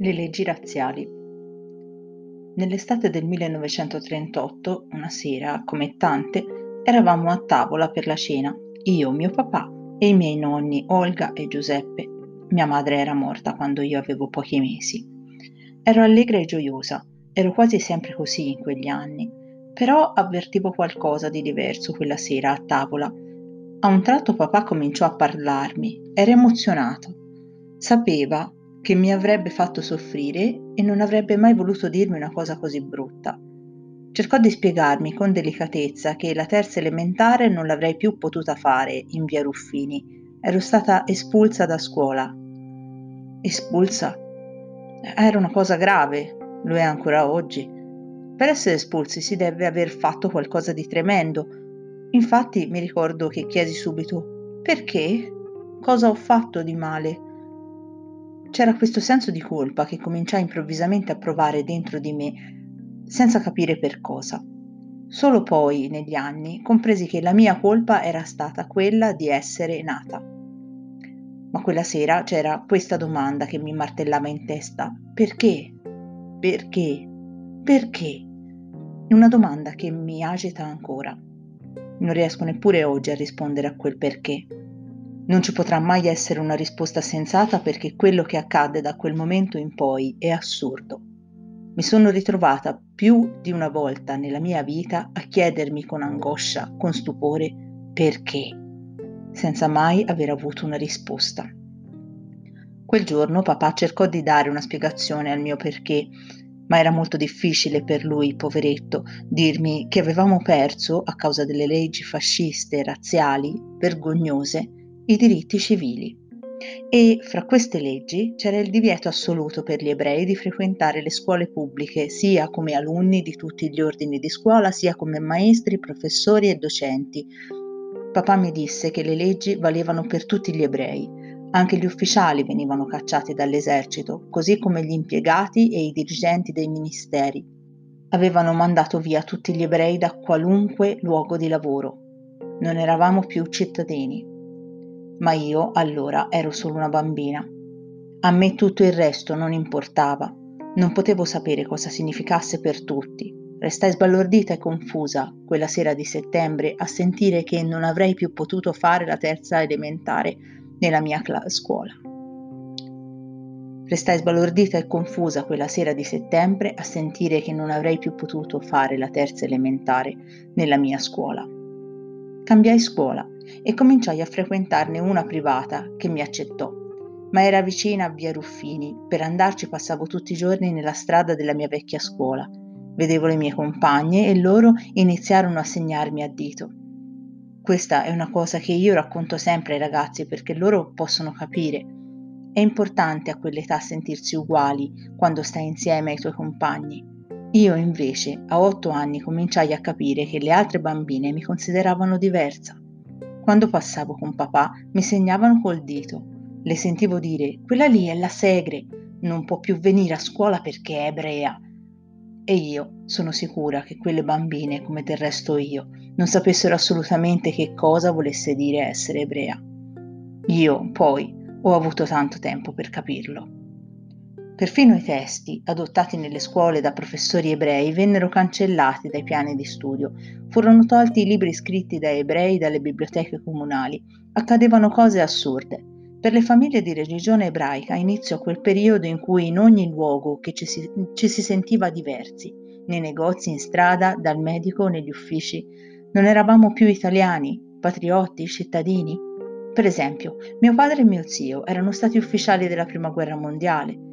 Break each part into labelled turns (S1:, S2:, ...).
S1: Le leggi razziali. Nell'estate del 1938, una sera, come tante, eravamo a tavola per la cena, io, mio papà e i miei nonni Olga e Giuseppe. Mia madre era morta quando io avevo pochi mesi. Ero allegra e gioiosa, ero quasi sempre così in quegli anni, però avvertivo qualcosa di diverso quella sera a tavola. A un tratto papà cominciò a parlarmi, era emozionato. Sapeva che mi avrebbe fatto soffrire e non avrebbe mai voluto dirmi una cosa così brutta. Cercò di spiegarmi con delicatezza che la terza elementare non l'avrei più potuta fare in via Ruffini. Ero stata espulsa da scuola. Espulsa? Era una cosa grave, lo è ancora oggi. Per essere espulsi si deve aver fatto qualcosa di tremendo. Infatti mi ricordo che chiesi subito perché? Cosa ho fatto di male? C'era questo senso di colpa che cominciai improvvisamente a provare dentro di me, senza capire per cosa. Solo poi, negli anni, compresi che la mia colpa era stata quella di essere nata. Ma quella sera c'era questa domanda che mi martellava in testa. Perché? Perché? Perché? Una domanda che mi agita ancora. Non riesco neppure oggi a rispondere a quel perché. Non ci potrà mai essere una risposta sensata perché quello che accade da quel momento in poi è assurdo. Mi sono ritrovata più di una volta nella mia vita a chiedermi con angoscia, con stupore, perché, senza mai aver avuto una risposta. Quel giorno papà cercò di dare una spiegazione al mio perché, ma era molto difficile per lui, poveretto, dirmi che avevamo perso, a causa delle leggi fasciste, razziali, vergognose, i diritti civili. E fra queste leggi c'era il divieto assoluto per gli ebrei di frequentare le scuole pubbliche sia come alunni di tutti gli ordini di scuola, sia come maestri, professori e docenti. Papà mi disse che le leggi valevano per tutti gli ebrei. Anche gli ufficiali venivano cacciati dall'esercito, così come gli impiegati e i dirigenti dei ministeri. Avevano mandato via tutti gli ebrei da qualunque luogo di lavoro. Non eravamo più cittadini, ma io allora ero solo una bambina. A me tutto il resto non importava, non potevo sapere cosa significasse per tutti. Restai sbalordita e confusa quella sera di settembre a sentire che non avrei più potuto fare la terza elementare nella mia cla- scuola. Restai sbalordita e confusa quella sera di settembre a sentire che non avrei più potuto fare la terza elementare nella mia scuola. Cambiai scuola e cominciai a frequentarne una privata che mi accettò, ma era vicina a via Ruffini. Per andarci passavo tutti i giorni nella strada della mia vecchia scuola. Vedevo le mie compagne e loro iniziarono a segnarmi a dito. Questa è una cosa che io racconto sempre ai ragazzi perché loro possono capire. È importante a quell'età sentirsi uguali quando stai insieme ai tuoi compagni. Io invece a otto anni cominciai a capire che le altre bambine mi consideravano diversa. Quando passavo con papà mi segnavano col dito. Le sentivo dire: Quella lì è la segre, non può più venire a scuola perché è ebrea. E io sono sicura che quelle bambine, come del resto io, non sapessero assolutamente che cosa volesse dire essere ebrea. Io, poi, ho avuto tanto tempo per capirlo. Perfino i testi, adottati nelle scuole da professori ebrei, vennero cancellati dai piani di studio. Furono tolti i libri scritti da ebrei dalle biblioteche comunali. Accadevano cose assurde. Per le famiglie di religione ebraica iniziò quel periodo in cui in ogni luogo che ci si, ci si sentiva diversi, nei negozi, in strada, dal medico, negli uffici. Non eravamo più italiani, patriotti, cittadini. Per esempio, mio padre e mio zio erano stati ufficiali della Prima Guerra Mondiale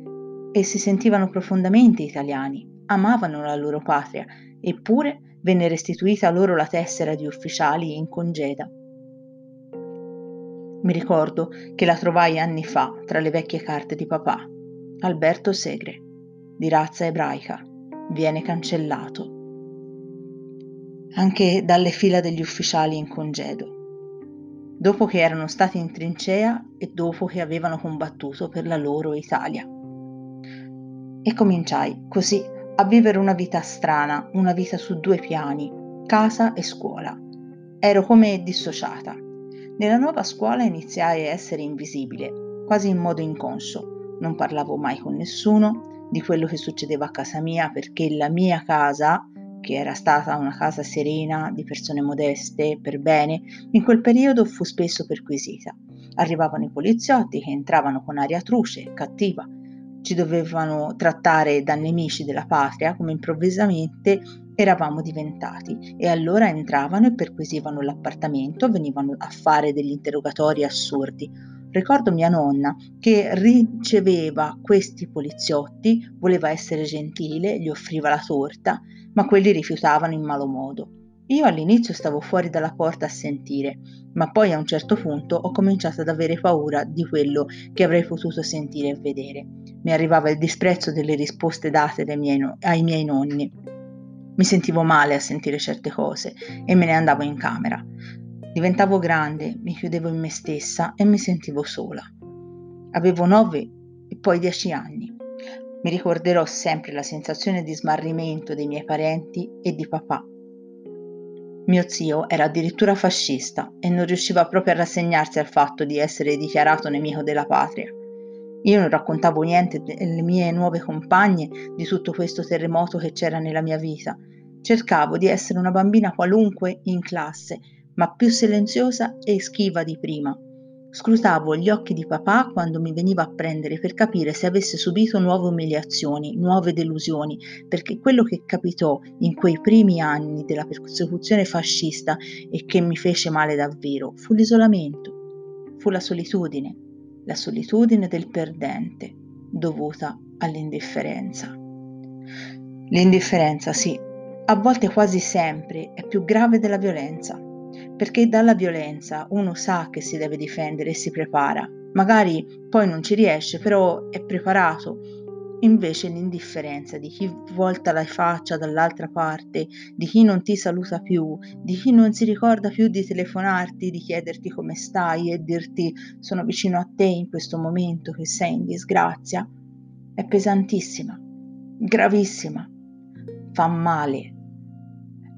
S1: e si sentivano profondamente italiani, amavano la loro patria, eppure venne restituita loro la tessera di ufficiali in congeda. Mi ricordo che la trovai anni fa tra le vecchie carte di papà. Alberto Segre, di razza ebraica, viene cancellato. Anche dalle fila degli ufficiali in congedo dopo che erano stati in trincea e dopo che avevano combattuto per la loro Italia. E cominciai così a vivere una vita strana, una vita su due piani, casa e scuola. Ero come dissociata. Nella nuova scuola iniziai a essere invisibile, quasi in modo inconscio. non parlavo mai con nessuno di quello che succedeva a casa mia perché la mia casa, che era stata una casa serena di persone modeste per bene, in quel periodo fu spesso perquisita. Arrivavano i poliziotti che entravano con aria truce, cattiva. Ci dovevano trattare da nemici della patria come improvvisamente eravamo diventati e allora entravano e perquisivano l'appartamento, venivano a fare degli interrogatori assurdi. Ricordo mia nonna che riceveva questi poliziotti, voleva essere gentile, gli offriva la torta, ma quelli rifiutavano in malo modo. Io all'inizio stavo fuori dalla porta a sentire, ma poi a un certo punto ho cominciato ad avere paura di quello che avrei potuto sentire e vedere. Mi arrivava il disprezzo delle risposte date miei ai miei nonni. Mi sentivo male a sentire certe cose e me ne andavo in camera. Diventavo grande, mi chiudevo in me stessa e mi sentivo sola. Avevo nove e poi dieci anni. Mi ricorderò sempre la sensazione di smarrimento dei miei parenti e di papà. Mio zio era addirittura fascista e non riusciva proprio a rassegnarsi al fatto di essere dichiarato nemico della patria. Io non raccontavo niente delle mie nuove compagne, di tutto questo terremoto che c'era nella mia vita. Cercavo di essere una bambina qualunque in classe ma più silenziosa e schiva di prima. Scrutavo gli occhi di papà quando mi veniva a prendere per capire se avesse subito nuove umiliazioni, nuove delusioni, perché quello che capitò in quei primi anni della persecuzione fascista e che mi fece male davvero fu l'isolamento, fu la solitudine, la solitudine del perdente, dovuta all'indifferenza. L'indifferenza, sì, a volte quasi sempre è più grave della violenza perché dalla violenza uno sa che si deve difendere e si prepara. Magari poi non ci riesce, però è preparato. Invece l'indifferenza di chi volta la faccia dall'altra parte, di chi non ti saluta più, di chi non si ricorda più di telefonarti, di chiederti come stai e dirti sono vicino a te in questo momento che sei in disgrazia, è pesantissima, gravissima, fa male.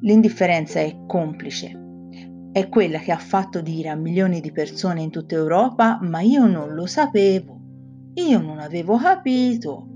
S1: L'indifferenza è complice, è quella che ha fatto dire a milioni di persone in tutta Europa ma io non lo sapevo, io non avevo capito.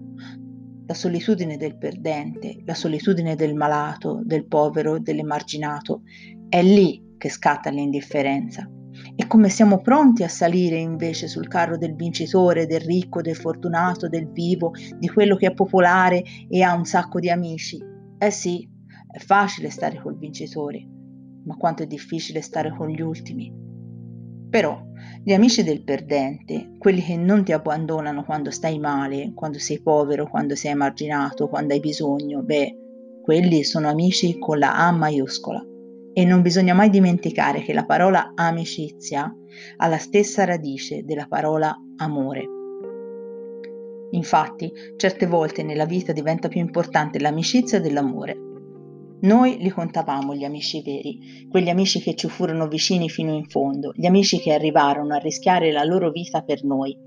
S1: La solitudine del perdente, la solitudine del malato, del povero, dell'emarginato, è lì che scatta l'indifferenza. E come siamo pronti a salire invece sul carro del vincitore, del ricco, del fortunato, del vivo, di quello che è popolare e ha un sacco di amici? Eh sì, è facile stare col vincitore, ma quanto è difficile stare con gli ultimi. Però gli amici del perdente, quelli che non ti abbandonano quando stai male, quando sei povero, quando sei emarginato, quando hai bisogno, beh, quelli sono amici con la A maiuscola. E non bisogna mai dimenticare che la parola amicizia ha la stessa radice della parola amore. Infatti, certe volte nella vita diventa più importante l'amicizia dell'amore. Noi li contavamo gli amici veri, quegli amici che ci furono vicini fino in fondo, gli amici che arrivarono a rischiare la loro vita per noi.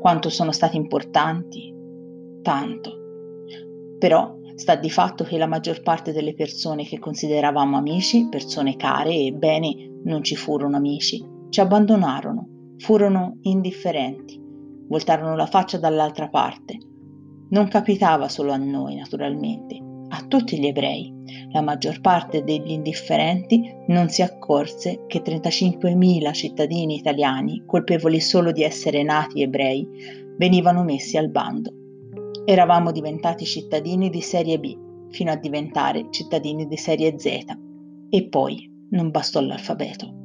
S1: Quanto sono stati importanti? Tanto. Però sta di fatto che la maggior parte delle persone che consideravamo amici, persone care e bene, non ci furono amici, ci abbandonarono, furono indifferenti, voltarono la faccia dall'altra parte. Non capitava solo a noi, naturalmente, a tutti gli ebrei la maggior parte degli indifferenti non si accorse che 35.000 cittadini italiani, colpevoli solo di essere nati ebrei, venivano messi al bando. Eravamo diventati cittadini di serie B, fino a diventare cittadini di serie Z, e poi non bastò l'alfabeto.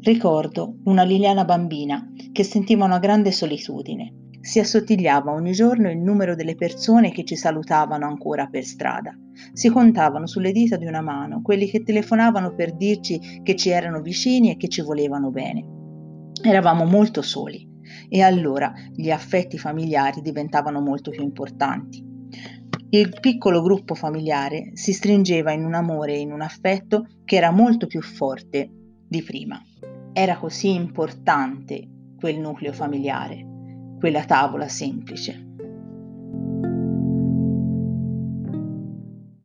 S1: Ricordo una Liliana bambina che sentiva una grande solitudine si assottigliava ogni giorno il numero delle persone che ci salutavano ancora per strada. Si contavano sulle dita di una mano quelli che telefonavano per dirci che ci erano vicini e che ci volevano bene. Eravamo molto soli e allora gli affetti familiari diventavano molto più importanti. Il piccolo gruppo familiare si stringeva in un amore e in un affetto che era molto più forte di prima. Era così importante quel nucleo familiare quella tavola semplice.